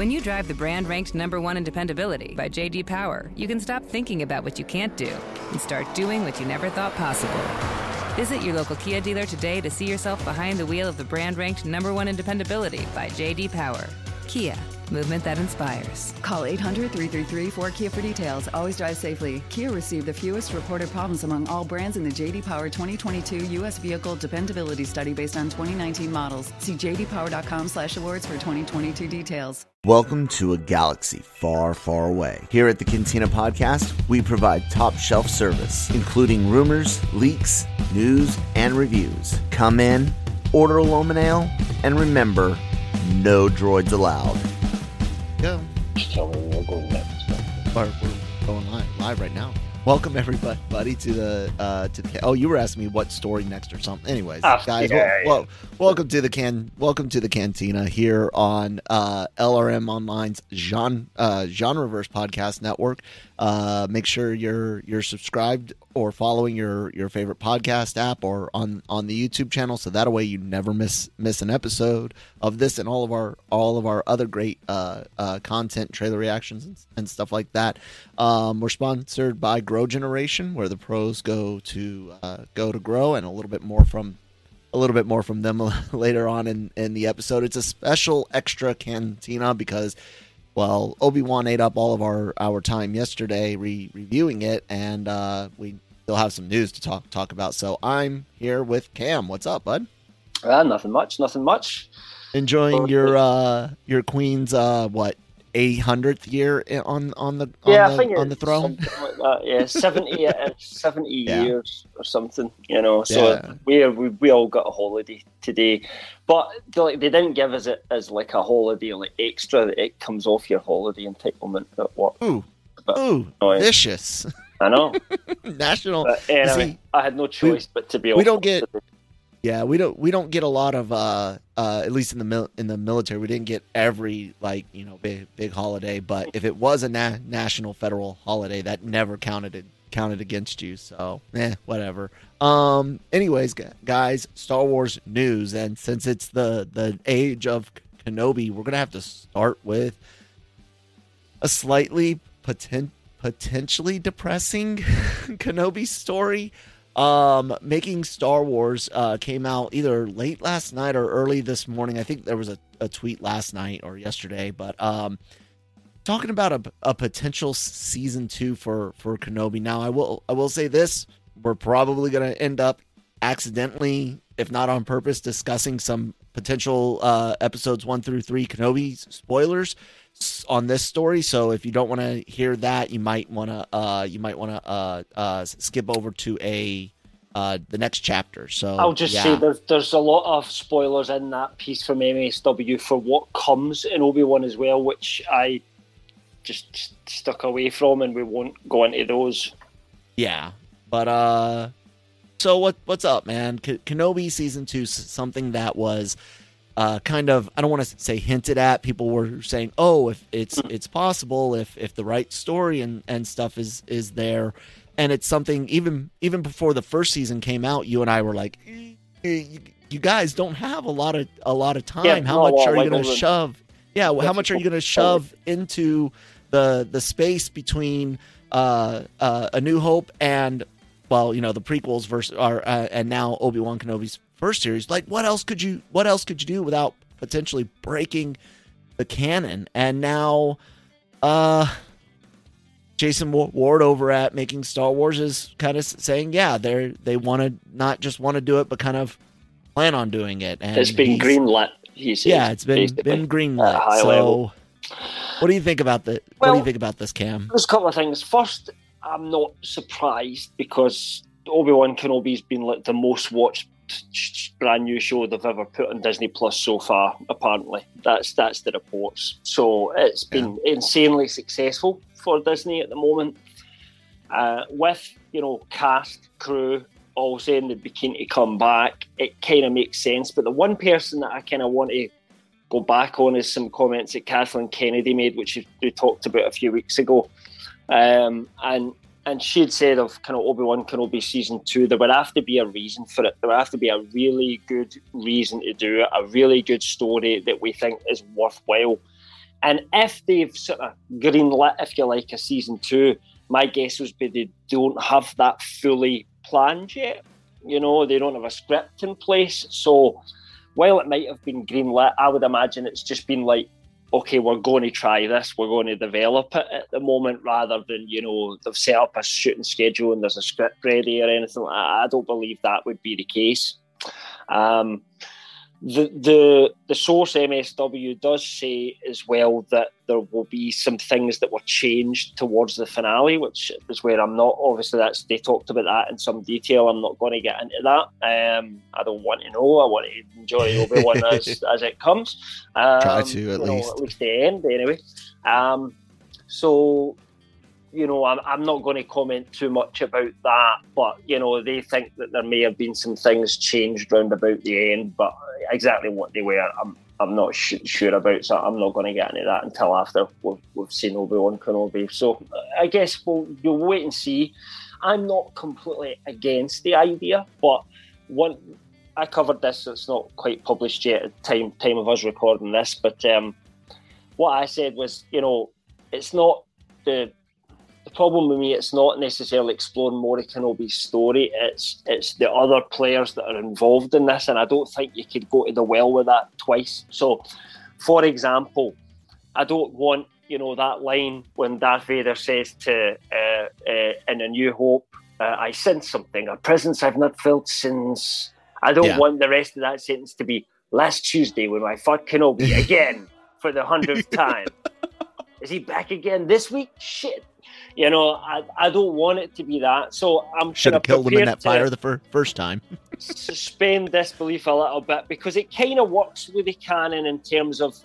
When you drive the brand ranked number one in dependability by JD Power, you can stop thinking about what you can't do and start doing what you never thought possible. Visit your local Kia dealer today to see yourself behind the wheel of the brand ranked number one in dependability by JD Power. Kia, movement that inspires. Call 800 333 4KIA for details. Always drive safely. Kia received the fewest reported problems among all brands in the JD Power 2022 U.S. Vehicle Dependability Study based on 2019 models. See jdpower.com slash awards for 2022 details. Welcome to a galaxy far, far away. Here at the Cantina Podcast, we provide top shelf service, including rumors, leaks, news, and reviews. Come in, order a Loman and remember, no droids allowed. Go. Just tell me we'll go next. We're, we're going live, live right now. Welcome everybody, buddy, to the uh, to the. Oh, you were asking me what story next or something. Anyways, Ah, guys, yeah, wel- yeah. wel- welcome to the can. Welcome to the Cantina here on uh, LRM Online's genre uh, Genreverse podcast network. Uh, make sure you're you're subscribed or following your your favorite podcast app or on on the YouTube channel, so that way you never miss miss an episode of this and all of our all of our other great uh, uh, content, trailer reactions and, and stuff like that. Um, we're sponsored by Grow Generation, where the pros go to uh, go to grow, and a little bit more from a little bit more from them later on in, in the episode. It's a special extra cantina because, well, Obi Wan ate up all of our, our time yesterday re- reviewing it, and uh, we still have some news to talk talk about. So I'm here with Cam. What's up, bud? Ah, nothing much, nothing much. Enjoying your uh, your queen's uh, what 800th year on on the on yeah, the, I think on the throne. Like that. Yeah, seventy, uh, 70 Yeah. years or something. You know, so Yeah. we, we we all got a holiday today, but they, like they didn't give us it as like a holiday, like extra. It comes off your holiday entitlement at work. Ooh, But- ooh, annoying. vicious I know, national. but anyway, see, I had no choice but to be. we don't get- today. Yeah, we don't we don't get a lot of uh uh at least in the mil- in the military we didn't get every like you know big big holiday but if it was a na- national federal holiday that never counted it counted against you so eh whatever. Um anyways guys Star Wars news and since it's the the age of Kenobi we're gonna have to start with a slightly poten- potentially depressing Kenobi story um making star wars uh came out either late last night or early this morning. I think there was a, a tweet last night or yesterday but um talking about a, a potential season two for for kenobi. Now i will i will say this we're probably going to end up accidentally if not on purpose discussing some potential uh episodes one through three kenobi spoilers on this story so if you don't want to hear that you might want to uh you might want to uh uh skip over to a uh the next chapter so I'll just yeah. say there's there's a lot of spoilers in that piece from MSW for what comes in Obi Wan as well, which I just stuck away from, and we won't go into those. Yeah, but uh, so what? What's up, man? K- Kenobi season two, something that was uh kind of I don't want to say hinted at. People were saying, oh, if it's it's possible if if the right story and and stuff is is there, and it's something even even before the first season came out, you and I were like. "Eh, You, you guys don't have a lot of a lot of time. Yeah, how much are you going to shove? Yeah, how much are you going to shove into the the space between uh, uh, A New Hope and well, you know, the prequels versus are uh, and now Obi Wan Kenobi's first series. Like, what else could you what else could you do without potentially breaking the canon? And now, uh, Jason Ward over at Making Star Wars is kind of saying, yeah, they're they want to not just want to do it, but kind of plan on doing it. And it's been he's- greenlit. He says, Yeah, it's been been greenlit. So, level. what do you think about the What do Well- you think about this, Cam? There's a couple of things. First, I'm not surprised because Obi Wan Kenobi's been like the most watched brand new show they've ever put on Disney Plus so far. Apparently, that's that's the reports. So it's been insanely successful for Disney at the moment. Uh, with you know cast crew all saying they'd be keen to come back, it kind of makes sense. But the one person that I kind of want to go back on is some comments that Kathleen Kennedy made, which we talked about a few weeks ago. Um, and and she'd said of kind of Obi Wan Kenobi season two, there would have to be a reason for it. There would have to be a really good reason to do it, a really good story that we think is worthwhile. And if they've sort of greenlit, if you like, a season two, my guess would be they don't have that fully planned yet. You know, they don't have a script in place. So while it might have been greenlit, I would imagine it's just been like, okay, we're going to try this, we're going to develop it at the moment, rather than you know they've set up a shooting schedule and there's a script ready or anything. Like I don't believe that would be the case. Um, the the the source MSW does say as well that there will be some things that were changed towards the finale, which is where I'm not. Obviously, that's they talked about that in some detail. I'm not going to get into that. Um, I don't want to know. I want to enjoy Obi Wan as as it comes. Um, Try to at least know, at least the end anyway. Um, so you know, I'm, I'm not going to comment too much about that, but you know, they think that there may have been some things changed round about the end, but exactly what they were, I'm I'm not sh- sure about, so I'm not going to get into that until after we've, we've seen Obi Wan Kenobi. So I guess we'll you'll wait and see. I'm not completely against the idea, but one I covered this. It's not quite published yet at time time of us recording this, but um, what I said was, you know, it's not the the problem with me, it's not necessarily exploring Mori Kenobi's story. It's it's the other players that are involved in this, and I don't think you could go to the well with that twice. So, for example, I don't want you know that line when Darth Vader says to uh, uh, in A New Hope, uh, "I sense something, a presence I've not felt since." I don't yeah. want the rest of that sentence to be last Tuesday when I fought Kenobi again for the hundredth time. Is he back again this week? Shit. You know, I, I don't want it to be that. So I'm should have killed him in that fire the fir- first time. suspend disbelief a little bit because it kind of works with the canon in terms of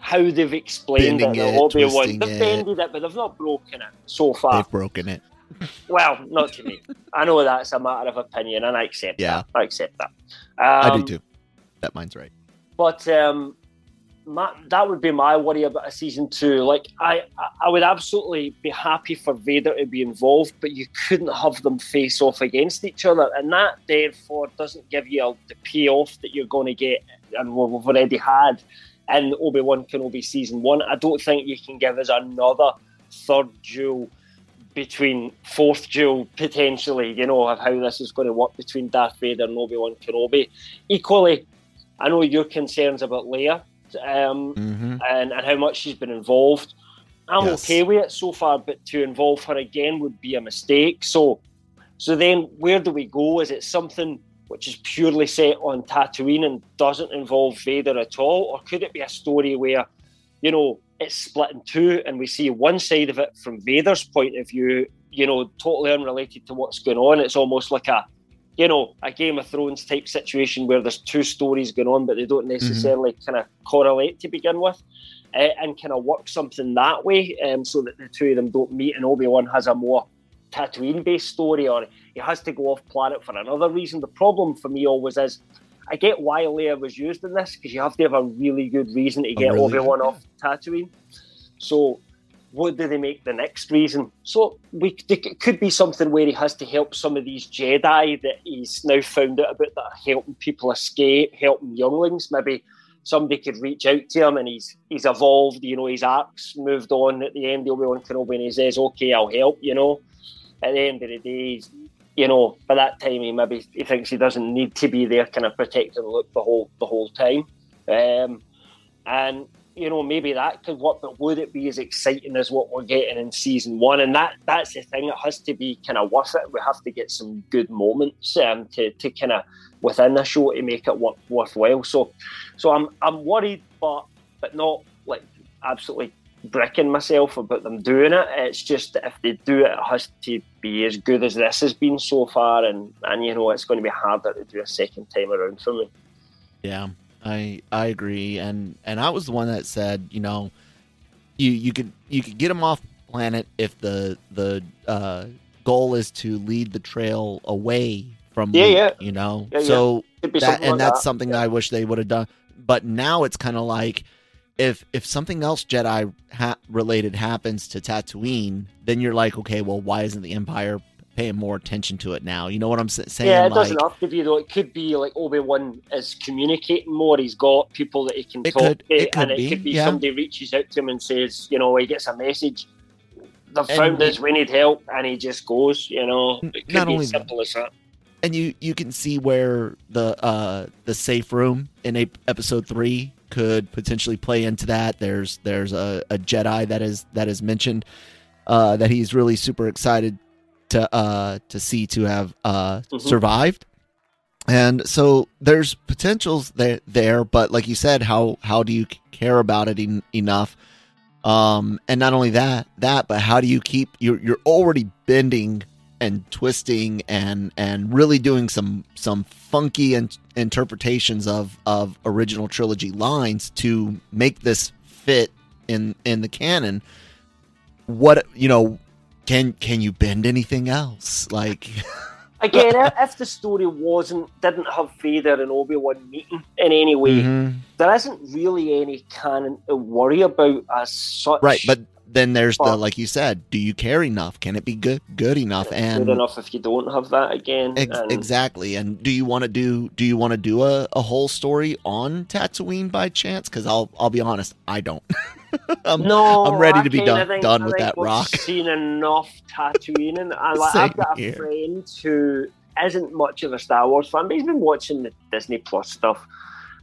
how they've explained Bending it. Obi Wan, they've bended it, but they've not broken it so far. They've broken it. well, not to me. I know that's a matter of opinion, and I accept yeah. that. I accept that. Um, I do um, too. That mine's right. But um, my, that would be my worry about a season two. Like I, I would absolutely be happy for Vader to be involved, but you couldn't have them face off against each other, and that therefore doesn't give you the payoff that you're going to get, and we've already had in Obi Wan Kenobi season one. I don't think you can give us another third duel between fourth duel potentially. You know of how this is going to work between Darth Vader and Obi Wan Kenobi. Equally, I know your concerns about Leia um, mm-hmm. and, and how much she's been involved. I'm yes. okay with it so far, but to involve her again would be a mistake. So, so then where do we go? Is it something which is purely set on Tatooine and doesn't involve Vader at all, or could it be a story where, you know, it's split in two and we see one side of it from Vader's point of view, you know, totally unrelated to what's going on. It's almost like a you know, a Game of Thrones type situation where there's two stories going on, but they don't mm-hmm. necessarily mm-hmm. kind of correlate to begin with, uh, and kind of work something that way, um, so that the two of them don't meet, and Obi Wan has a more Tatooine based story, or he has to go off planet for another reason. The problem for me always is. I get why Leia was used in this because you have to have a really good reason to get really Obi Wan off Tatooine. So what do they make the next reason? So we it could be something where he has to help some of these Jedi that he's now found out about that are helping people escape, helping younglings. Maybe somebody could reach out to him and he's he's evolved, you know, his arc's moved on at the end of Obi-Wan Kenobi and he says, Okay, I'll help, you know. At the end of the day, you know, by that time he maybe he thinks he doesn't need to be there kind of protecting Luke the whole the whole time. Um, and you know, maybe that could work, but would it be as exciting as what we're getting in season one? And that that's the thing; it has to be kind of worth it. We have to get some good moments um, to to kind of within the show to make it work worthwhile. So, so I'm I'm worried, but but not like absolutely bricking myself about them doing it. It's just if they do it, it has to be as good as this has been so far, and and you know, it's going to be harder to do a second time around for me. Yeah. I I agree, and and I was the one that said, you know, you you could you could get them off planet if the the uh, goal is to lead the trail away from yeah, Luke, yeah. you know. Yeah, so that and like that's that. something yeah. that I wish they would have done. But now it's kind of like if if something else Jedi ha- related happens to Tatooine, then you're like, okay, well, why isn't the Empire paying more attention to it now. You know what I'm saying? Yeah, it like, doesn't have to be though. It could be like Obi Wan is communicating more. He's got people that he can talk could- to, it and be, it could be yeah. somebody reaches out to him and says, you know, he gets a message. They've And found us. We need help, and he just goes. You know, it could not be only simple as that. and you you can see where the uh the safe room in a, episode three could potentially play into that. There's there's a, a Jedi that is that is mentioned uh, that he's really super excited to uh to see to have uh Mhm. survived. And so there's potentials there there, but like you said, how how do you care about it en- enough? Um, and not only that, that, but how do you keep you're you're already bending and twisting and and really doing some some funky in, interpretations of of original trilogy lines to make this fit in in the canon. What you know, can can you bend anything else? Like, Again, if- if the story wasn't didn't have Vader and Obi Wan meeting in any way, Mhm. there isn't really any canon to worry about as such. right? But then there's the like you said, do you care enough? Can it be good good enough? And good enough if you don't have that again. Ex- and- exactly. And do you want to do do you want to do a, a whole story on Tatooine by chance? Because I'll I'll be honest, I don't. I'm, no, I'm ready I to be done- think- done I with that rock. Seen enough Tatooine, and I, like, I've got a here. friend who isn't much of a Star Wars fan, but he's been watching the Disney Plus stuff.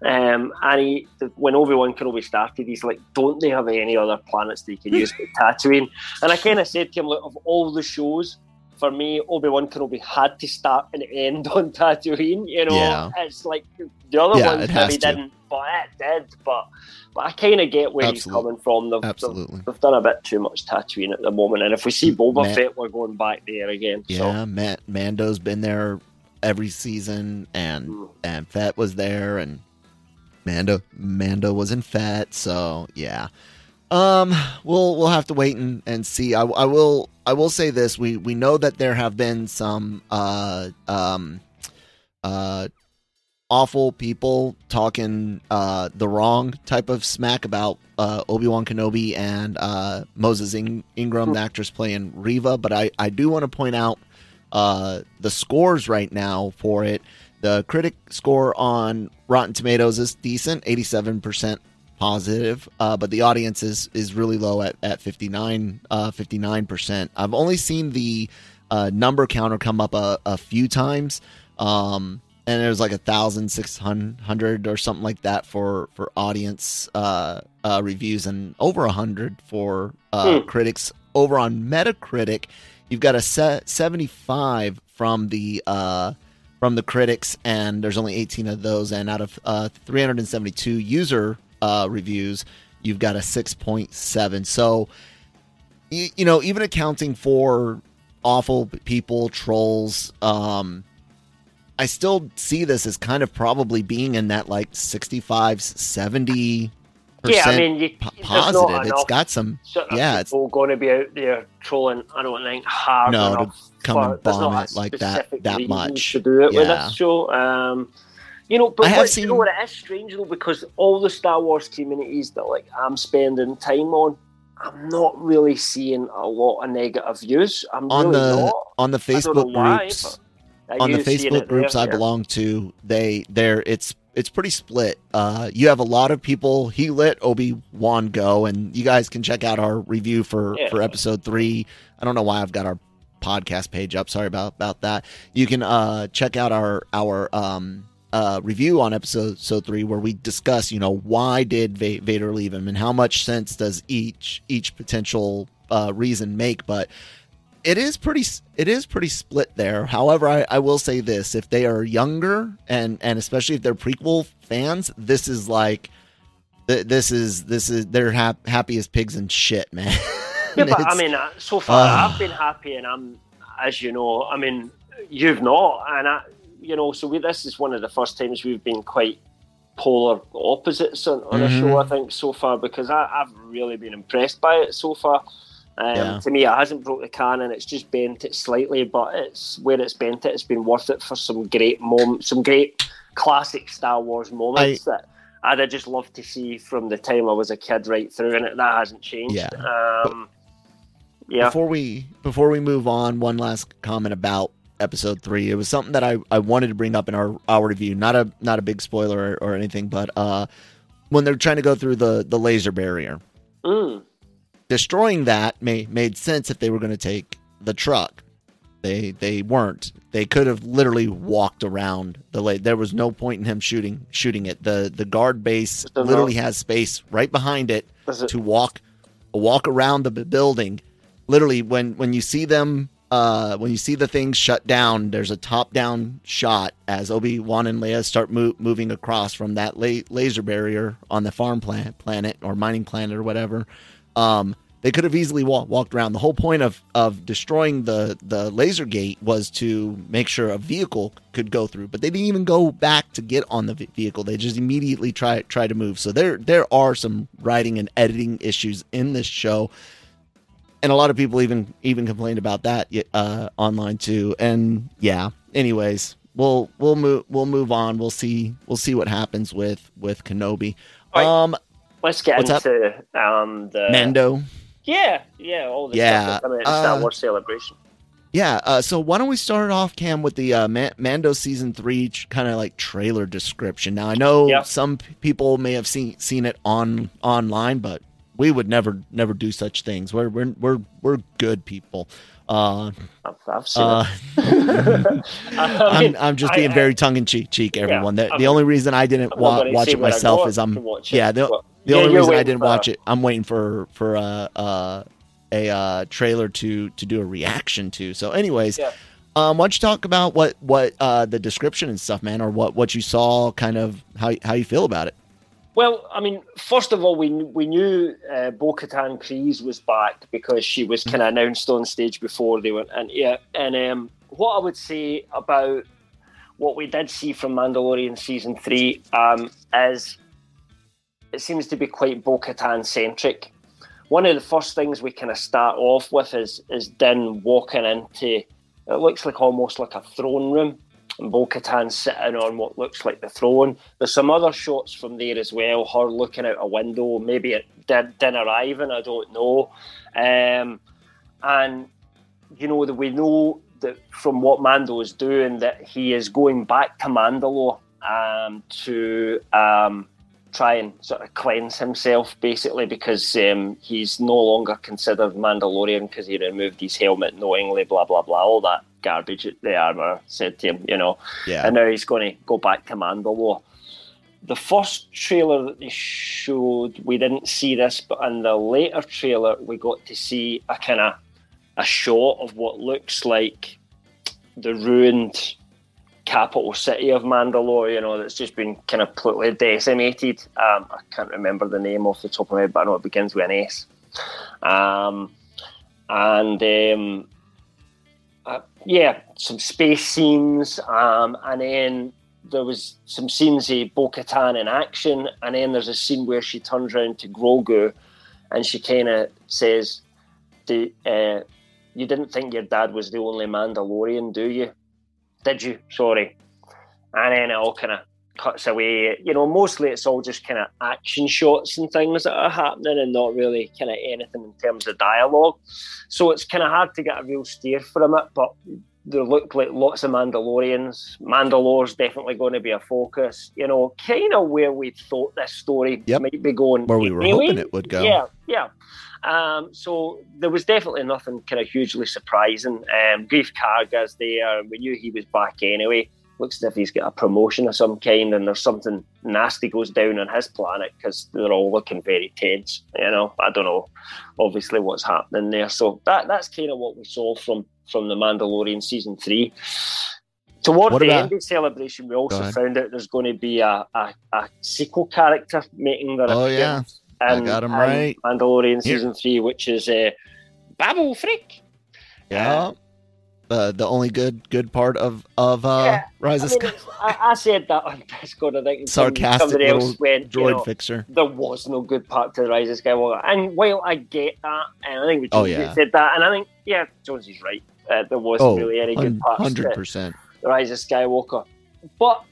Um, and he, when Obi Wan Kenobi started, he's like, "Don't they have any other planets they can use but Tatooine?" And I kind of said to him, "Look, of all the shows, for me, Obi Wan Kenobi had to start and end on Tatooine. You know, Yeah. it's like the other Yeah, ones maybe didn't, but it did. But but I kind of get where Absolutely. he's coming from. They've, they've- Absolutely. They've, done a bit too much Tatooine at the moment, and if we see Boba Fett, we're going back there again. Yeah, Ma- Mando's been there every season, and Mm. and Fett was there, and Mando Mando was in Fett. So yeah, um, we'll we'll have to wait and, and see. I, I will I will say this: we we know that there have been some uh um uh awful people talking uh the wrong type of smack about uh Obi-Wan Kenobi and uh Moses In- Ingram the actress playing Reva but I I do want to point out uh the scores right now for it the critic score on Rotten Tomatoes is decent 87% positive uh but the audience is is really low at at 59 uh 59% I've only seen the uh number counter come up a, a few times um and it was like a thousand six hundred or something like that for for audience uh, uh, reviews and over a hundred for uh, Hmm. critics. Over on Metacritic, you've got a se- seventy five from the uh, from the critics, and there's only eighteen of those. And out of uh, three hundred and seventy two user uh, reviews, you've got a six point seven. So you, you know, even accounting for awful people, trolls, um, I still see this as kind of probably being in that like 65, 70 Yeah, I mean, you, not positive. It's enough got some, sort of yeah, it's- people going to be out there trolling. I don't think hard No, to come and bomb it like that- that much. to do it with Yeah. this show. Um, you know, but I have seen- you know what? It is strange though because all the Star Wars communities that like I'm spending time on, I'm not really seeing a lot of negative views. I'm on really the not. on the I don't know Facebook why, groups. on the Facebook it there, groups I yeah. belong to, they they're it's it's pretty split. Uh, you have a lot of people. He let Obi Wan go, and you guys can check out our review for Yeah. for episode three. I don't know why I've got our podcast page up. Sorry about about that. You can uh check out our our um uh review on episode so three where we discuss you know why did Va- Vader leave him and how much sense does each each potential uh reason make, but it is pretty it is pretty split there however I, I will say this if they are younger and and especially if they're prequel fans this is like this is this is they're hap- happy as pigs and shit man Yeah, but I mean, uh, so far Ah. I've been happy, and I'm, as you know, I mean, you've not, and I, you know, so we, this is one of the first times we've been quite polar opposites on, on a Mhm. show. I think so far because I, I've really been impressed by it so far. Um, Yeah. To me, it hasn't broke the canon. It's just bent it slightly, but it's where it's bent it. It's been worth it for some great moments, some great classic Star Wars moments that I'd have just loved to see from the time I was a kid right through, and it, that hasn't changed. Yeah. Um, Yeah. Before we before we move on, one last comment about episode three. It was something that I, I wanted to bring up in our, our review. Not a not a big spoiler or, or anything, but uh, when they're trying to go through the the laser barrier, Mm. Destroying that made made sense if they were going to take the truck. They they weren't. They could have literally walked around the la There was no point in him shooting shooting it. The the guard base literally has space right behind it it- to walk walk around the building. Literally, when when you see them, uh, when you see the things shut down, there's a top down shot as Obi Wan and Leia start mo- moving across from that la- laser barrier on the farm planet, planet or mining planet or whatever. Um, they could have easily wa- walked around. The whole point of of destroying the the laser gate was to make sure a vehicle could go through, but they didn't even go back to get on the vehicle. They just immediately try try to move. So there there are some writing and editing issues in this show, and a lot of people even even complained about that uh, online too. And yeah, anyways, we'll we'll move we'll move on. We'll see we'll see what happens with with Kenobi. Right. Um, Let's get What's up? into um the Mando. Yeah, yeah, all the Yeah, stuff that's coming out of Star uh, Wars Celebration. Yeah, uh, so why don't we start off, Cam, with the uh, Ma- Mando season three kind of like trailer description? Now I know Yeah. some p- people may have seen seen it on online, but we would never never do such things. We're we're we're, we're good people. Uh, I've, I've seen uh, it. I I'm I'm just being I- very tongue in cheek, cheek. Everyone. the, I the only reason I didn't wa- watch it myself is I'm to watch it, yeah. The, the Yeah, only reason I didn't for- watch it, I'm waiting for for a uh, a uh, trailer to to do a reaction to. So, anyways, Yeah. um, why don't you talk about what what uh, the description and stuff, man, or what what you saw, kind of how how you feel about it. Well, I mean, first of all, we we knew uh, Bo-Katan Kryze was back because she was kind of announced on stage before they went, and yeah, and um, what I would say about what we did see from Mandalorian season three um, is it seems to be quite Bo-Katan centric. One of the first things we kind of start off with is is Din walking into it looks like almost like a throne room, and Bo-Katan sitting on what looks like the throne. There's some other shots from there as well. Her looking out a window, maybe it did Din arriving. I don't know. Um, and you know that we know that from what Mando is doing that he is going back to Mandalore um, to um, try and sort of cleanse himself, basically, because um, he's no longer considered Mandalorian because he removed his helmet knowingly, blah blah blah, all that garbage the armor said to him, you know. Yeah, And now he's going to go back to Mandalore. The first trailer that they showed, we didn't see this, but in the later trailer, we got to see a kind of a shot of what looks like the ruined capital city of Mandalore. You know, that's just been kind of completely decimated. Um, I can't remember the name off the top of my head, but I know it begins with an S. Um, and um, uh, yeah, some space scenes, um, and then there was some scenes of Bo-Katan in action, and then there's a scene where she turns around to Grogu, and she kind of says, "Do uh, you didn't think your dad was the only Mandalorian, do you? Did you? Sorry." And then it all kind of cuts away. You know, mostly it's all just kind of action shots and things that are happening, and not really kind of anything in terms of dialogue. So it's kind of hard to get a real steer from it, but there look like lots of Mandalorians. Mandalore's definitely going to be a focus. You know, kind of where we thought this story Yep. might be going. where we were anyway. hoping it would go. Yeah, yeah. Um, so there was definitely nothing kind of hugely surprising. Um, Greef Karga's there. We knew he was back anyway. Looks as if he's got a promotion of some kind, and there's something nasty goes down on his planet because they're all looking very tense. You know, I don't know, obviously what's happening there. So that that's kind of what we saw from from the Mandalorian season three. Toward What the about- end of celebration, we also found out there's going to be a, a, a sequel character making their Oh, yeah. Appearance I got 'em in right. Mandalorian season three, which is uh, Babu Frick. Yeah. The the only good good part of of uh, Yeah, Rise I, of mean, Sky I, I said that on Discord. I think and sarcastic somebody else went, you droid know, fixer. there was no good part to the Rise of Skywalker. And while I get that, and I think we Oh, Jones yeah. said that, and I think yeah, Jones is right. Uh, there wasn't Oh, really any good parts Hundred percent. Rise of Skywalker. But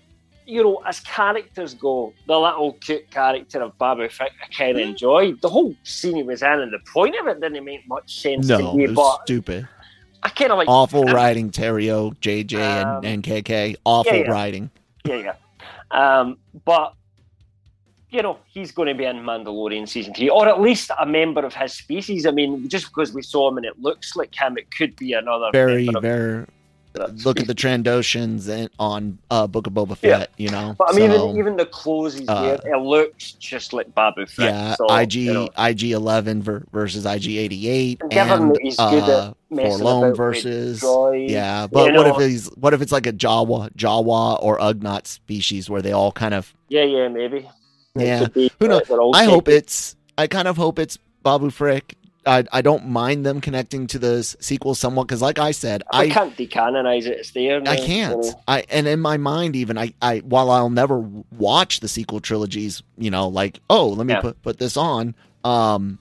you know, as characters go, the little cute character of Babu Frick, I kind of enjoyed. The whole scene he was in and the point of it didn't make much sense No, to me, it was but stupid. I kind of like Awful um, writing, Terrio, JJ, Um, and, and KK. Awful yeah, yeah. writing. Yeah, yeah. Um, but you know, he's going to be in Mandalorian season three, or at least a member of his species. I mean, just because we saw him and it looks like him, it could be another Very, very. Look at the. Trandoshans and on uh, Book of Boba Yeah. Fett. You know, But I mean, So, even, even the clothes he's uh, wearing, it looks just like Babu Frick. yeah, so, IG you know, IG eleven ver- versus IG eighty eight, And and uh, Forlone versus yeah. But you what know, if he's what if it's like a Jawa Jawa or Ugnaught species where they all kind of Yeah, yeah, maybe. Yeah. be, Who knows? I hope it's. I kind of hope it's Babu Frick. I I don't mind them connecting to the sequel somewhat because, like I said, I I can't decanonize it. It's there. I can't. I and in my mind, even I I while I'll never watch the sequel trilogies, you know, like oh, let me Yeah. put put this on. Um,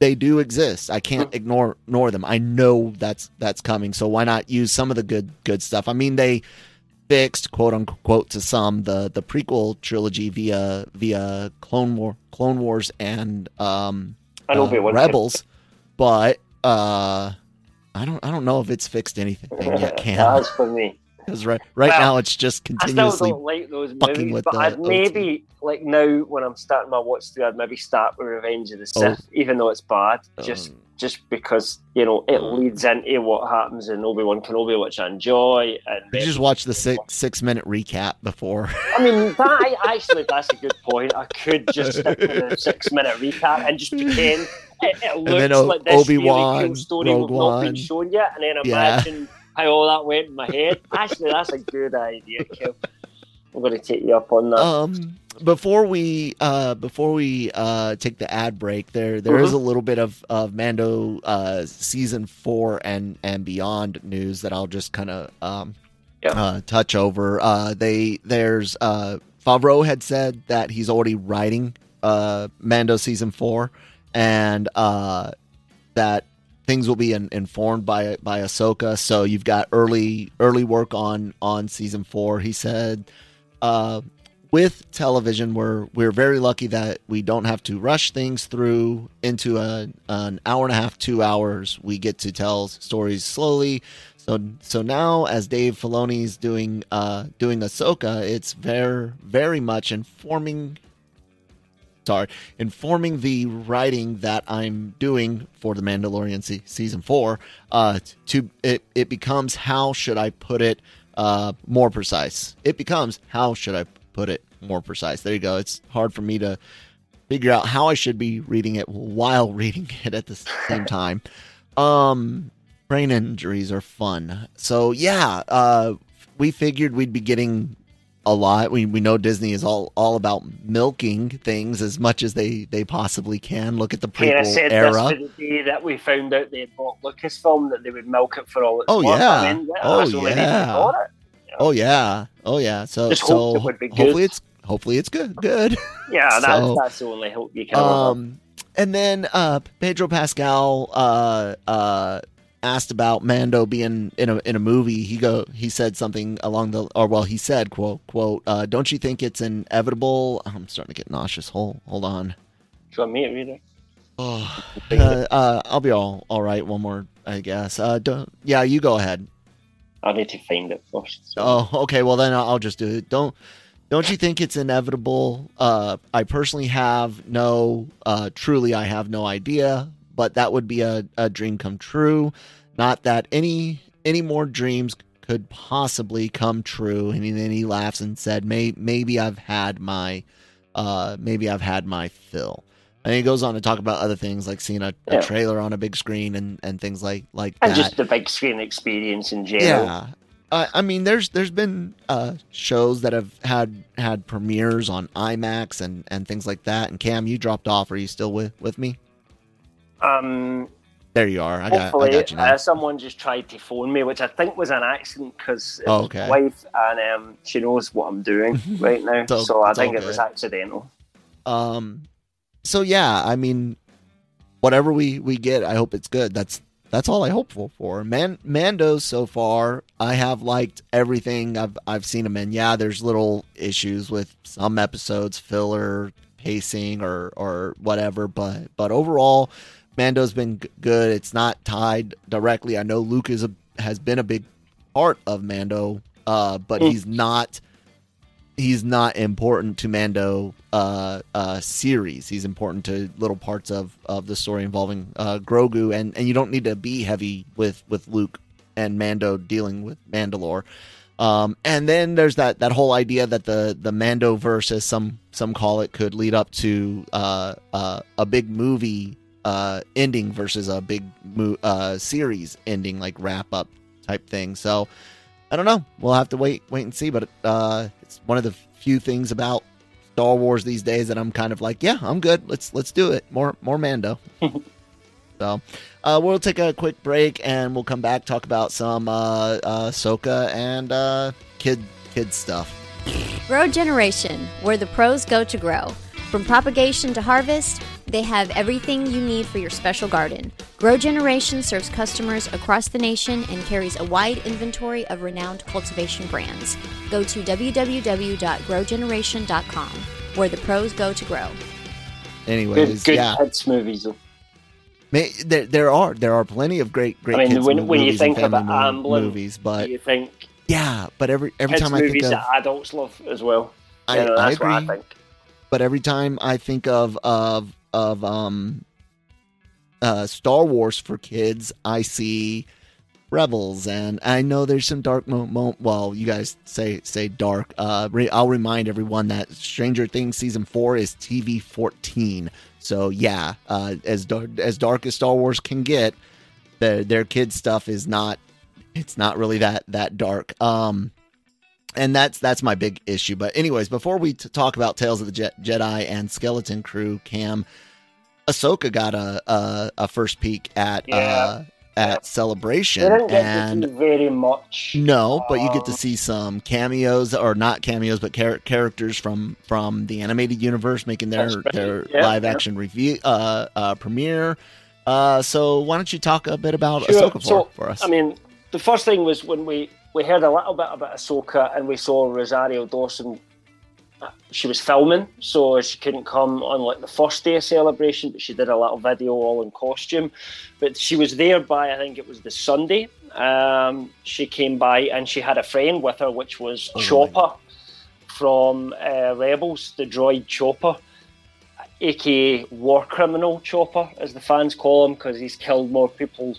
they do exist. I can't ignore ignore them. I know that's that's coming. So why not use some of the good good stuff? I mean, they fixed quote unquote to some the the prequel trilogy via via Clone War Clone Wars and um uh, Rebels, but uh. I don't. I don't know if it's fixed anything yet, Cam. That's for me. Because right, right Well, now it's just I still continuously. don't like those movies, but I'd maybe like now when I'm starting my watch through, I'd maybe start with Revenge of the Oh. Sith, even though it's bad, just Um, just because you know it um, leads into what happens in Obi Wan Kenobi, which I enjoy. And you just watch the six six minute recap before. I mean, that I, actually that's a good point. I could just stick to the six minute recap and just pretend it, it looks O- like this Obi-Wan, really cool story Rogue we've not been shown yet, and then Yeah. imagine how all that went in my head. Actually, that's a good idea, Kev. I'm going to take you up on that. um, before we uh before we uh take the ad break, there there is Mhm. a little bit of of Mando uh season four and and beyond news that I'll just kind of um Yeah. uh, touch over. Uh, they there's uh Favreau had said that he's already writing uh Mando season four, and uh that things will be in, informed by by Ahsoka. So you've got early early work on on season four. He said, uh, with television, we're we're very lucky that we don't have to rush things through into a an hour and a half, two hours. We get to tell stories slowly. So so now, as Dave Filoni's doing uh doing Ahsoka, it's very very much informing sorry, informing the writing that I'm doing for the Mandalorian se- season four. Uh, to it, it becomes how should I put it uh, more precise. It becomes how should I put it more precise. There you go. It's hard for me to figure out how I should be reading it while reading it at the same time. Um, brain injuries are fun. So yeah, uh, we figured we'd be getting a lot. We we know Disney is all all about milking things as much as they they possibly can. Look at the Hey, I prequel said era. this the day that we found out they bought Lucasfilm that they would milk it for all its Oh, worth. yeah. I mean, Oh, that's yeah. it. Oh yeah, oh yeah. So Just so hoped it would be good. hopefully it's hopefully it's good. Good. Yeah, that's, So, that's the only hope you can. Um, and then uh, Pedro Pascal uh, uh, asked about Mando being in a in a movie. He go he said something along the or well he said quote quote uh, Don't you think it's inevitable? I'm starting to get nauseous. Hold hold on. Do you want me to read it? Oh, uh, uh, I'll be all all right. One more, I guess. Uh, don't, yeah, you go ahead. I need to find it first. So. Oh, okay. Well, then I'll I'll just do it. Don't don't you think it's inevitable? Uh, I personally have no, uh, truly, I have no idea. But that would be a, a dream come true. Not that any any more dreams could possibly come true. And then he laughs and said, "May maybe I've had my, uh, maybe I've had my fill." And he goes on to talk about other things like seeing a, a trailer on a big screen and, and things like like and that. just the big screen experience in general. Yeah. Uh, I mean, there's there's been uh, shows that have had had premieres on IMAX and, and things like that. And Cam, you dropped off. Are you still with, with me? Um, There you are. I got I got you uh, someone just tried to phone me, which I think was an accident because Oh, my okay. wife and um, she knows what I'm doing right now. All- so I think it was accidental. Um, so yeah, I mean, whatever we we get, I hope it's good. That's that's all I hope for. Man Mando so far, I have liked everything I've I've seen him in. Yeah, there's little issues with some episodes, filler, pacing, or or whatever, but but overall, Mando's been g- good. It's not tied directly. I know Luke is a has been a big part of Mando, uh, but he's not he's not important to Mando uh, uh, series. He's important to little parts of, of the story involving uh, Grogu, and, and you don't need to be heavy with, with Luke and Mando dealing with Mandalore. Um, and then there's that, that whole idea that the the Mando verse, as some some call it, could lead up to uh, uh, a big movie uh, ending versus a big mo- uh, series ending, like wrap up type thing. So I don't know. We'll have to wait wait and see. But uh, it's one of the few things about Star Wars these days that I'm kind of like, yeah, I'm good. Let's let's do it. More more Mando. so uh, we'll take a quick break and we'll come back talk about some uh, uh, Soka and uh, kid kid stuff. Grow Generation, where the pros go to grow. From propagation to harvest, they have everything you need for your special garden. Grow Generation serves customers across the nation and carries a wide inventory of renowned cultivation brands. Go to www.growgeneration.com, where the pros go to grow. Anyways, Good, good yeah, kids movies. May, there there are there are plenty of great great I mean, kids when, mo- when you think and family about mo- Amblin, movies, but you think yeah, but every every time I think of that adults love as well. I, You know, I that's what I agree. think. But every time I think of of of um uh Star Wars for kids, I see Rebels, and I know there's some dark mo. mo- well, you guys say say dark. Uh, re- I'll remind everyone that Stranger Things season four is TV fourteen. So yeah, uh, as dark as dark as Star Wars can get, their their kids stuff is not. It's not really that that dark. Um, and that's that's my big issue. But anyways, before we t- talk about Tales of the Je- Jedi and Skeleton Crew, Cam, Ahsoka got a a, a first peek at uh, at They Celebration, and very much. no, but you get to Um, see some cameos, or not cameos, but char- characters from from the animated universe making their right. their Yeah, live yeah. action review uh, uh, premiere. Uh, so why don't you talk a bit about Sure. Ahsoka for, So, for us? I mean, the first thing was when we, we heard a little bit about Ahsoka and we saw Rosario Dawson. She was filming, so she couldn't come on like the first day of celebration, but she did a little video all in costume. But she was there by, I think it was the Sunday. Um, she came by and she had a friend with her, which was Oh, Chopper from uh, Rebels, the droid Chopper aka war criminal Chopper, as the fans call him, because he's killed more people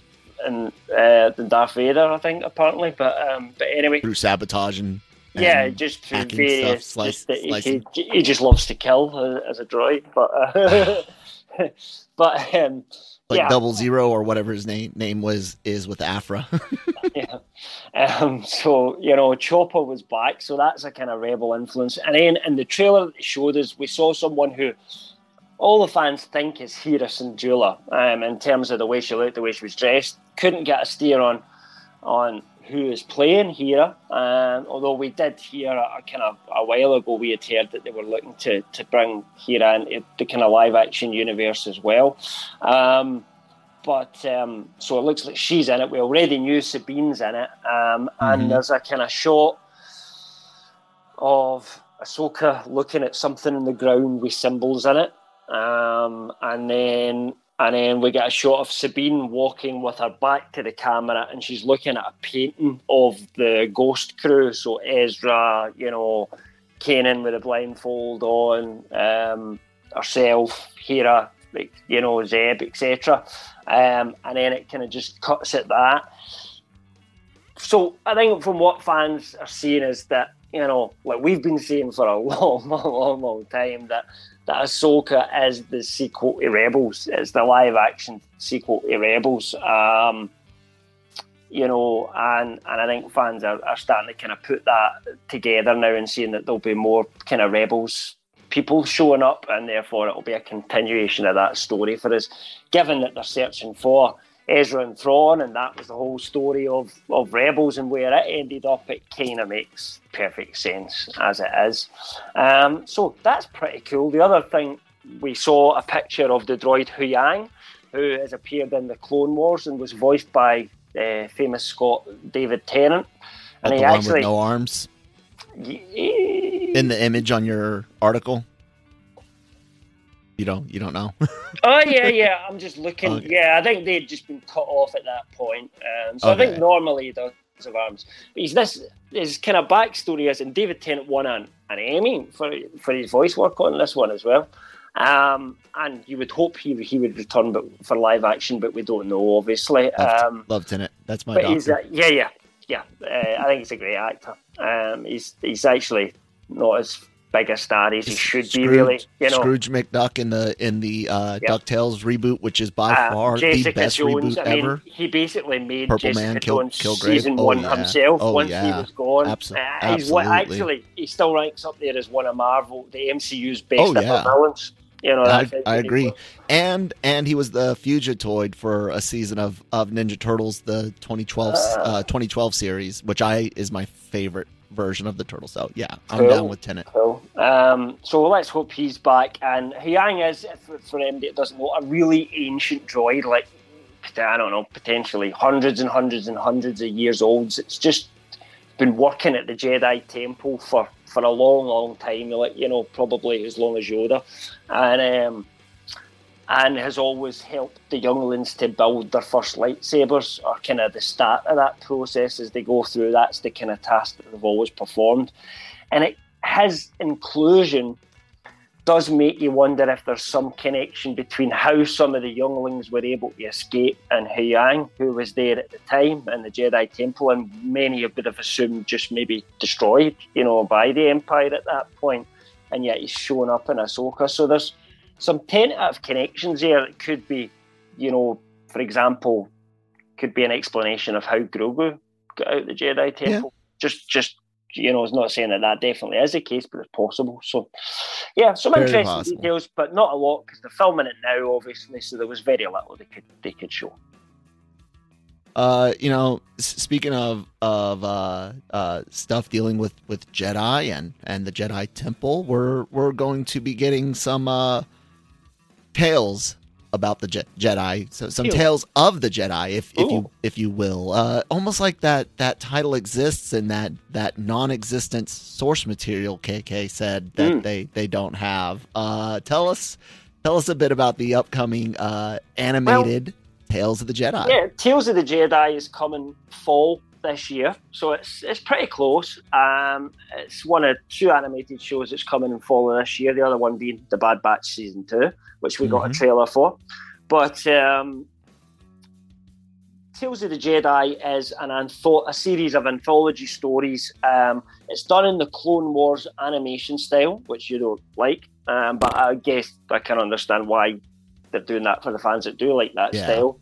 in, uh, than Darth Vader, I think, apparently. But um, but anyway, through sabatage and, yeah, and just through various, stuff, slice- just he, he, he just loves to kill as a droid. But uh, but um, like yeah. Double Zero or whatever his name name was is with Aphra. yeah. Um, so you know, Chopper was back, so that's a kind of rebel influence. And then in the trailer that showed us, we saw someone who all the fans think is Hera Syndulla, um, in terms of the way she looked, the way she was dressed. Couldn't get a steer on on who is playing Hera. Um, although we did hear a, a kind of a while ago, we had heard that they were looking to to bring Hera into the kind of live action universe as well. Um, but um, so it looks like she's in it. We already knew Sabine's in it, um, and there's a kind of shot of Ahsoka looking at something in the ground with symbols in it, um, and then and then we get a shot of Sabine walking with her back to the camera, and she's looking at a painting of the Ghost Crew. So Ezra, you know, Kanan with a blindfold on, um, herself, Hera, like, you know, Zeb, etc. Um, and then it kind of just cuts at that. So I think from what fans are seeing is that you know, like we've been seeing for a long, long, long, long time that that Ahsoka is the sequel to Rebels. It's the live action sequel to Rebels. Um, you know, and and I think fans are, are starting to kind of put that together now and seeing that there'll be more kind of Rebels people showing up, and therefore it'll be a continuation of that story for us. Given that they're searching for Ezra and Thrawn, and that was the whole story of, of Rebels and where it ended up, it kind of makes perfect sense as it is. Um, so that's pretty cool. The other thing, we saw a picture of the droid Huyang, who has appeared in the Clone Wars and was voiced by uh, famous Scot David Tennant. And he actually no arms. Yeah. In the image on your article. You don't. You don't know. oh yeah, yeah. I'm just looking. Okay. Yeah, I think they'd just been cut off at that point. Um, so okay. I think normally he does have arms. But he's this. His kind of backstory is, and David Tennant won an, an Emmy for for his voice work on this one as well. Um, and you would hope he he would return, but for live action, but we don't know, obviously. Um, Love Tennant. That's my. But he's uh, yeah, yeah, yeah. Uh, I think he's a great actor. Um, he's he's actually not as big a star as he should Scrooge, be. Really, you know, Scrooge McDuck in the in the uh, yep. Ducktales reboot, which is by uh, far Jessica the best Jones, reboot I mean, ever. He basically made Purple Jessica Man, Jones Kill, season oh, one yeah. himself oh, once yeah. he was gone. Abso- uh, one, actually he still ranks up there as one of Marvel, the MCU's best oh, yeah. villains. You know, I, I agree. And and he was the fugitoid for a season of, of Ninja Turtles, the 2012 uh, uh, 2012 series, which I is my favorite version of the turtle. cell. yeah, I'm cool, down with Tennant. Cool. Um, so let's hope he's back. And Huyang is, for, for anybody that doesn't know, a really ancient droid, like I don't know, potentially hundreds and hundreds and hundreds of years old. It's just been working at the Jedi Temple for for a long, long time. Like you know, probably as long as Yoda, and um, and has always helped the younglings to build their first lightsabers or kind of the start of that process as they go through. That's the kind of task that they've always performed. And it his inclusion does make you wonder if there's some connection between how some of the younglings were able to escape and Huyang, who was there at the time in the Jedi Temple, and many would have assumed just maybe destroyed, you know, by the Empire at that point. And yet he's shown up in Ahsoka. So there's some tentative connections there. It could be, you know, for example, could be an explanation of how Grogu got out the Jedi Temple. Yeah. Just, just you know, it's not saying that that definitely is the case, but it's possible. So, yeah, some very interesting possible. details, but not a lot because they're filming it now, obviously. So there was very little they could they could show. Uh, you know, speaking of of uh, uh, stuff dealing with, with Jedi and, and the Jedi Temple, we're we're going to be getting some uh, tales about the Je- Jedi, so some Ew. tales of the Jedi, if if Ooh. you if you will, uh, almost like that that title exists in that that non-existent source material. KK said that mm. they they don't have. Uh, tell us tell us a bit about the upcoming uh, animated well, Tales of the Jedi. Yeah, Tales of the Jedi is coming fall this year, so it's it's pretty close. Um, it's one of two animated shows that's coming in fall of this year. The other one being the Bad Batch season two, which we mm-hmm. got a mm-hmm. trailer for. But um, Tales of the Jedi is an antho- a series of anthology stories. Um, it's done in the Clone Wars animation style, which you don't like, um, but I guess I can understand why they're doing that for the fans that do like that yeah. style.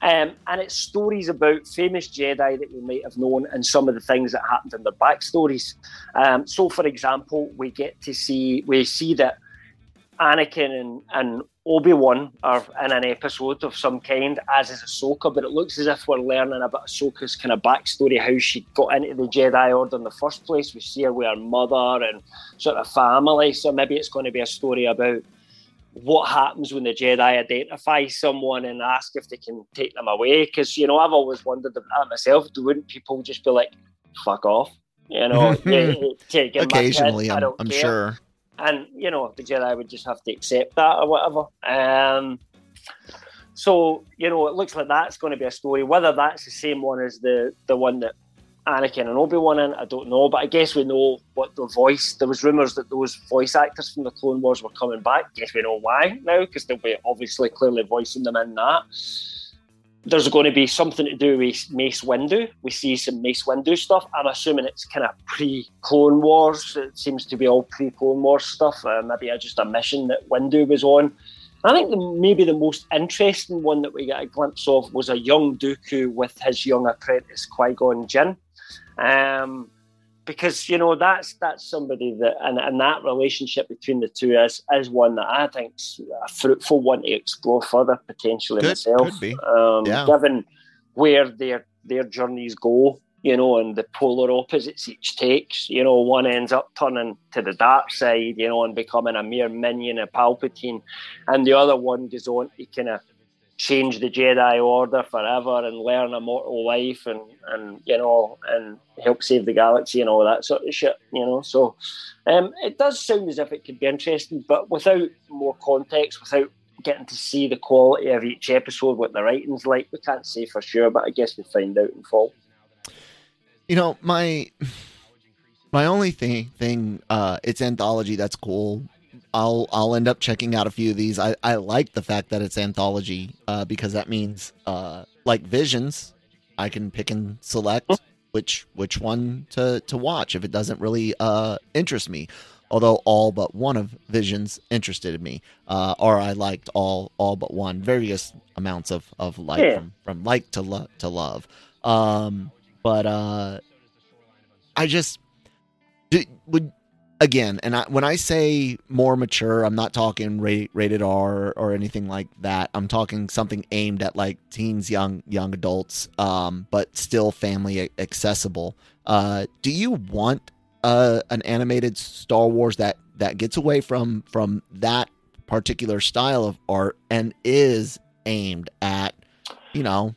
Um, and it's stories about famous Jedi that we might have known and some of the things that happened in their backstories. Um, so, for example, we get to see we see that Anakin and, and Obi Wan are in an episode of some kind, as is Ahsoka. But it looks as if we're learning about Ahsoka's kind of backstory, how she got into the Jedi Order in the first place. We see her with her mother and sort of family. So maybe it's going to be a story about what happens when the Jedi identify someone and ask if they can take them away. Because, you know, I've always wondered that myself. Wouldn't people just be like, fuck off? You know, take Occasionally, I'm, I'm sure. And, you know, the Jedi would just have to accept that or whatever. Um, so, you know, it looks like that's going to be a story. Whether that's the same one as the, the one that Anakin and Obi Wan in. I don't know, but I guess we know what the voice. There was rumors that those voice actors from the Clone Wars were coming back. Guess we know why now because they'll be obviously clearly voicing them in that. There's going to be something to do with Mace Windu. We see some Mace Windu stuff. I'm assuming it's kind of pre Clone Wars. It seems to be all pre Clone Wars stuff. Uh, maybe just a mission that Windu was on. I think the, maybe the most interesting one that we got a glimpse of was a young Dooku with his young apprentice Qui Gon Jinn. Um, because you know that's that's somebody that and, and that relationship between the two is is one that I think's a fruitful one to explore further potentially could, myself. Could be. Um, yeah. Given where their their journeys go, you know, and the polar opposites each takes. You know, one ends up turning to the dark side, you know, and becoming a mere minion of Palpatine, and the other one goes on to kind of change the Jedi Order forever and learn a mortal life and and you know and help save the galaxy and all that sort of shit. You know, so um, it does sound as if it could be interesting, but without more context, without getting to see the quality of each episode, what the writing's like, we can't say for sure. But I guess we'll find out in fall. You know, my my only thing thing uh it's anthology that's cool I'll I'll end up checking out a few of these. I, I like the fact that it's anthology uh, because that means uh, like Visions, I can pick and select which which one to to watch if it doesn't really uh, interest me. Although all but one of Visions interested me, uh, or I liked all all but one. Various amounts of of like Yeah. from from like to love to love. Um, but uh, I just do, would again, and I, when I say more mature, I'm not talking ra- rated R or anything like that. I'm talking something aimed at like teens, young young adults, um, but still family accessible. Uh, do you want uh, an animated Star Wars that that gets away from from that particular style of art and is aimed at you know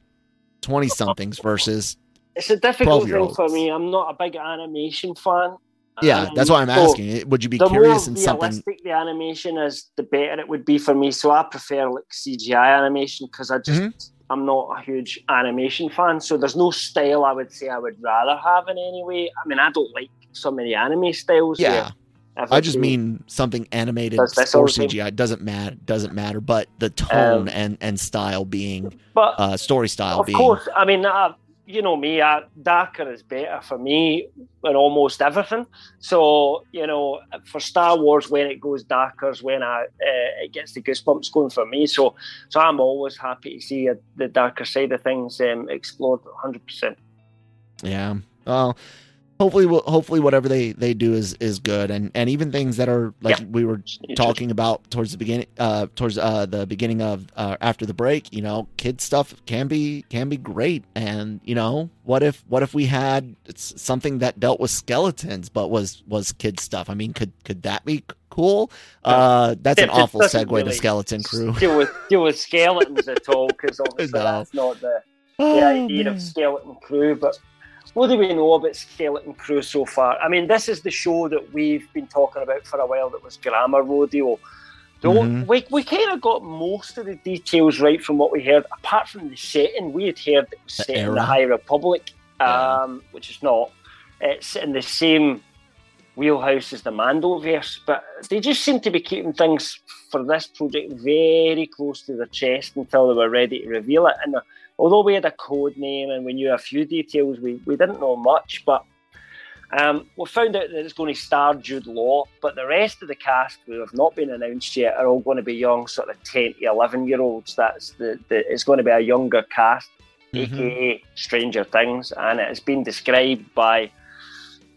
twenty somethings versus It's a difficult thing for me. I'm not a big animation fan. Yeah. Um, that's why I'm so asking. Would you be the curious more in something? realistic the animation is, the better it would be for me. So I prefer like CGI animation because I just Mhm. I'm not a huge animation fan. So there's no style I would say I would rather have in any way. I mean, I don't like so many anime styles. Yeah. I just mean something animated or the. CGI. Doesn't matter. Doesn't matter. But the tone Um, and and style being but uh, story style of being course, I mean, uh, you know me, uh, darker is better for me in almost everything. So, you know, for Star Wars, when it goes darker is when I, uh, it gets the goosebumps going for me. So, so I'm always happy to see uh, the darker side of things um, explored 100%. yeah. Well, hopefully, wh- hopefully, whatever they they do is is good, and and even things that are like Yeah. we were talking about towards the beginning, uh, towards uh the beginning of uh, after the break. You know, kid stuff can be can be great, and you know, what if what if we had something that dealt with skeletons but was was kid stuff? I mean, could could that be cool? Uh, that's an awful segue to Skeleton Crew. Deal with, deal with skeletons at all, because obviously No. that's not the, the Oh, idea man. of Skeleton Crew. But what do we know about Skeleton Crew so far? I mean, this is the show that we've been talking about for a while that was Grammar Rodeo. The Mhm. We, we kind of got most of the details right from what we heard, apart from the setting. We had heard it was The set in era. the High Republic, Yeah. um, which is not. It's in the same wheelhouse as the Mandoverse, but they just seem to be keeping things for this project very close to their chest until they were ready to reveal it. And uh, although we had a code name and we knew a few details, we, we didn't know much. But um, we found out that it's going to star Jude Law, but the rest of the cast who have not been announced yet are all going to be young, sort of 10 to 11 year olds. That's the, the it's going to be a younger cast, Mhm. aka Stranger Things, and it has been described by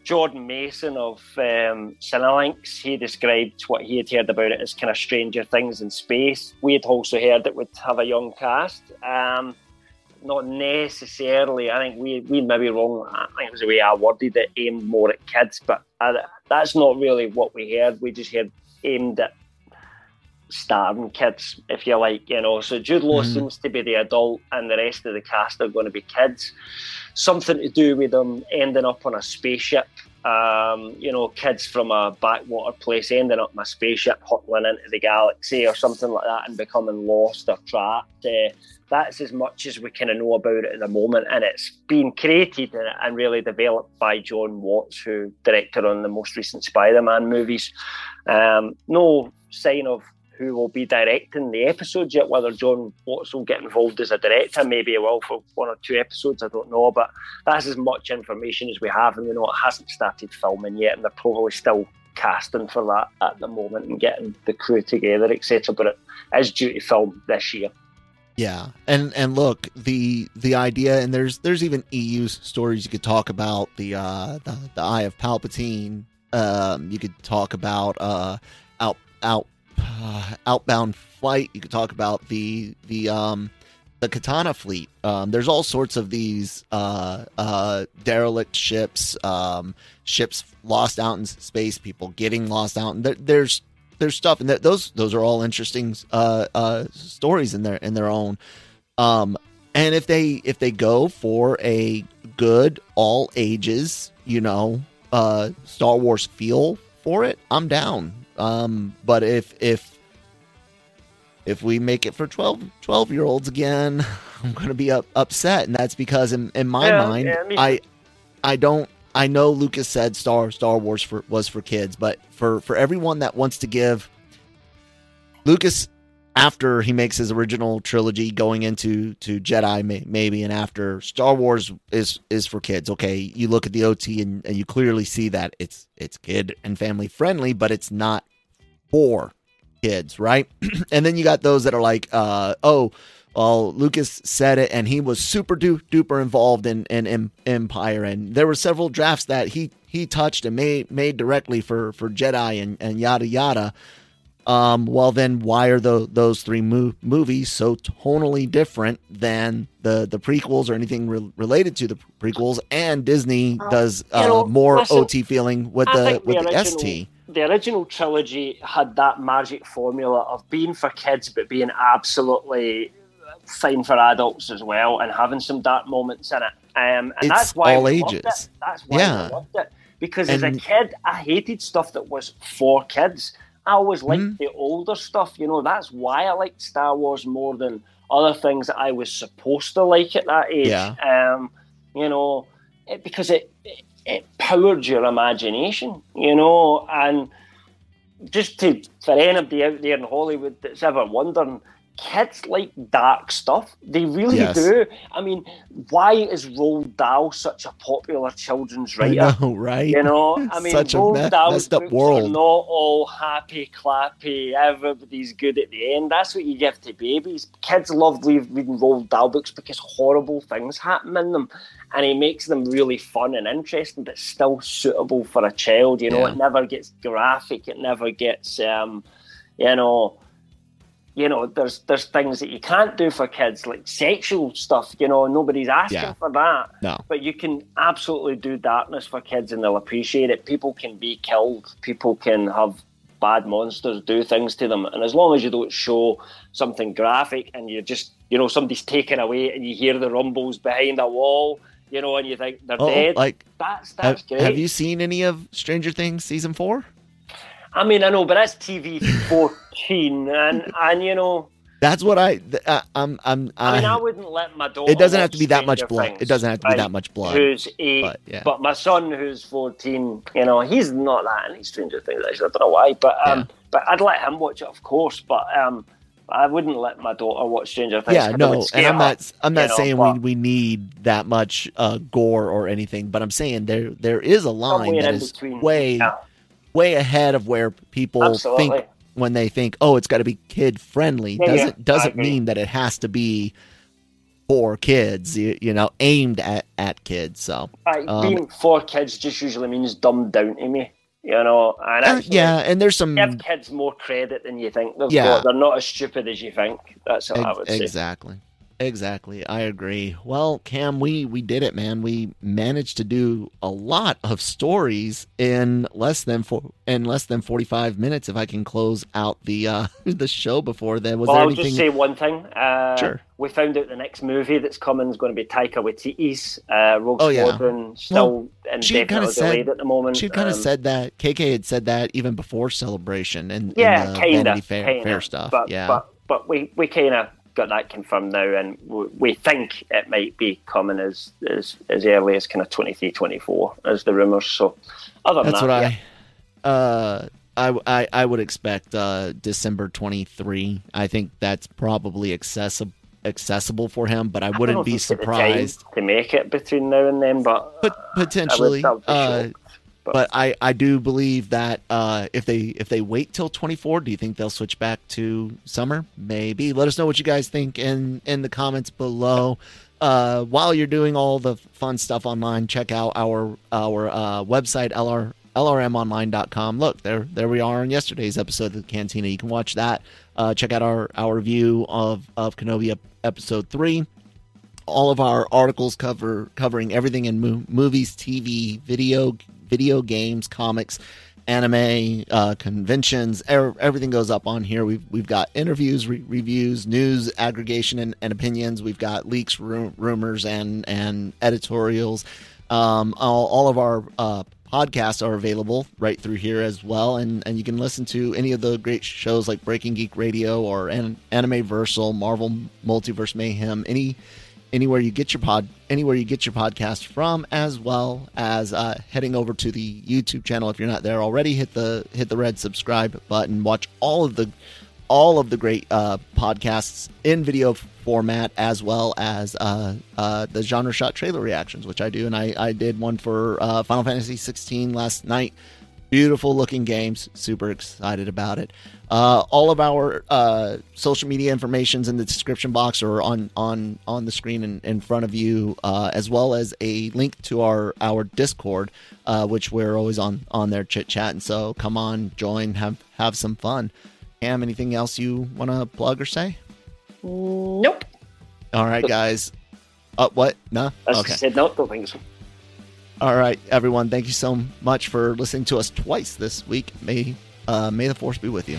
Jordan Maison of um, Cinelinx. He described what he had heard about it as kind of Stranger Things in space. We had also heard it would have a young cast. Um, not necessarily. I think we we may be wrong. I think it was the way I worded it, aimed more at kids, but I, that's not really what we heard. We just heard aimed at starving kids, if you like, you know. So Jude Law Mhm. seems to be the adult, and the rest of the cast are going to be kids. Something to do with them ending up on a spaceship. Um, you know, kids from a backwater place ending up in a spaceship, hurtling into the galaxy or something like that, and becoming lost or trapped. Uh, that's as much as we kind of know about it at the moment, and it's been created and- really developed by John Watts, who directed on the most recent Spider-Man movies. Um, no sign of who will be directing the episodes yet. Whether John Watts will get involved as a director, maybe he will for one or two episodes. I don't know, but that's as much information as we have, and you know it hasn't started filming yet, and they're probably still casting for that at the moment and getting the crew together, etc. But it is due to film this year. Yeah, and and look, the the idea, and there's there's even EU stories you could talk about the uh the, the Eye of Palpatine. Um, you could talk about uh out out uh, outbound flight. You could talk about the the um the Katana fleet. Um, there's all sorts of these uh uh derelict ships, um ships lost out in space, people getting lost out, and there, there's there's stuff, and th- those those are all interesting uh, uh, stories in their in their own. Um, and if they if they go for a good all ages, you know, uh, Star Wars feel for it, I'm down. Um, but if if if we make it for 12, 12 year olds again, I'm going to be up, upset, and that's because in, in my Yeah, mind, yeah. I I don't. I know Lucas said Star Star Wars for, was for kids, but for for everyone that wants to give Lucas after he makes his original trilogy going into to Jedi may, maybe and after Star Wars is is for kids. Okay, you look at the OT and, and you clearly see that it's it's kid and family friendly, but it's not for kids, right? and then you got those that are like, uh, oh, well, Lucas said it, and he was super du- duper involved in, in in Empire, and there were several drafts that he he touched and made made directly for for Jedi and and yada yada. Um, well, then why are the, those three mo- movies so tonally different than the the prequels or anything re- related to the prequels? And Disney does uh, you know, more listen, OT feeling with I the with the, original, ST. The original trilogy had that magic formula of being for kids, but being absolutely fine for adults as well, and having some dark moments in it. Um, and It's that's why all ages. it. That's why Yeah. I loved it. Because as a kid, I hated stuff that was for kids. I always liked Mhm. the older stuff. You know, that's why I liked Star Wars more than other things that I was supposed to like at that age. Yeah. Um, you know, it, because it, it it powered your imagination. You know, and just to for anybody out there in Hollywood that's ever wondering, kids like dark stuff. They really Yes. do. I mean, why is Roald Dahl such a popular children's writer? know, right? You know, I mean, Such Roald me- Dahl's books world. Are not all happy, clappy. Everybody's good at the end. That's what you give to babies. Kids love read- reading Roald Dahl books because horrible things happen in them, and he makes them really fun and interesting, but still suitable for a child. You know, Yeah. it never gets graphic. It never gets, um, you know you know, there's there's things that you can't do for kids, like sexual stuff. You know, nobody's asking Yeah. for that. No. But you can absolutely do darkness for kids, and they'll appreciate it. People can be killed. People can have bad monsters do things to them, and as long as you don't show something graphic, and you're just, you know, somebody's taken away, and you hear the rumbles behind a wall, you know, and you think they're Oh, dead. like that's that's have, great. have you seen any of Stranger Things season four? I mean, I know, but that's TV fourteen, and and you know. That's what I. uh, I'm. I'm. I mean, I I, wouldn't let my daughter. it doesn't have to be that much blood. Things, It doesn't have to be that much blood. Who's eight? but, But, my son, who's fourteen, you know, he's not that into Stranger Things. Actually, I don't know why, but um, Yeah. but I'd let him watch it, of course. But um, I wouldn't let my daughter watch Stranger Things. yeah, no, and I'm not. I'm not you know, saying but we we need that much uh, gore or anything, but I'm saying there there is a line that is between. way Yeah, way ahead of where people Absolutely. think when they think, oh, it's got to be kid friendly. Yeah, yeah, doesn't I doesn't mean that it has to be for kids. You, you know, aimed at at kids. So Right, um, being for kids just usually means dumbed down to me. You know, and uh, actually, yeah, and there's some give kids more credit than you think they've Yeah. got. They're not as stupid as you think. That's what I would say. Exactly. Exactly. I agree. Well, Cam, we we did it, man. We managed to do a lot of stories in less than four in less than 45 minutes if I can close out the uh the show before then. Was well, there I'll anything just say one thing. Uh, Sure. We found out the next movie that's coming is going to be Taika Waititi's uh, Rogue Oh, yeah. Squadron, still she had kinda indefinitely said- delayed at the moment. She kind of Um, said that KK had said that even before celebration and yeah, in the kind Vanity of, Fair, kind Fair stuff. But, yeah. but but we we kind of got that confirmed now, and we, think it might be coming as as as early as kind of 23, 24 as the rumors. So other than That's that, what yeah. I uh I, I I would expect uh December 23. I think that's probably accessible accessible for him, but I wouldn't be he's got the time surprised. to make it between now and then, but But potentially I would be uh. But- but I, I do believe that uh, if they if they wait till 24, do you think they'll switch back to summer? Maybe. Let us know what you guys think in in the comments below. Uh, while you're doing all the fun stuff online, check out our our uh, website lr lrmonline.com. Look, there there we are on yesterday's episode of the Cantina. You can watch that. Uh, check out our our review of of Kenobi episode three all of our articles cover covering everything in mo- movies, TV, video, video games, comics, anime uh, conventions. Er- everything goes up on here. We've we've got interviews, re- reviews, news aggregation, and, and, opinions. We've got leaks, ru- rumors, and and editorials. Um, all, all, of our uh, podcasts are available right through here as well, and and you can listen to any of the great shows like Breaking Geek Radio or An- Anime Versal, Marvel Multiverse Mayhem, any anywhere you get your pod anywhere you get your podcast from as well as uh, heading over to the youtube channel. If you're not there already hit the hit the red subscribe button. Watch all of the all of the great uh, podcasts in video format as well as uh, uh, the genre shot trailer reactions which i do. And i, I did one for uh, final fantasy 16 last night beautiful looking games super excited about it uh, all of our uh, social media information's in the description box or on on on the screen in, in front of you, uh, as well as a link to our our Discord, uh, which we're always on on there chit chatting. So come on, join, have have some fun. Cam, anything else you want to plug or say? Nope. All right, guys. Uh, what? No. As okay. Said, no, don't think so. All right, everyone. Thank you so much for listening to us twice this week. May uh, may the force be with you.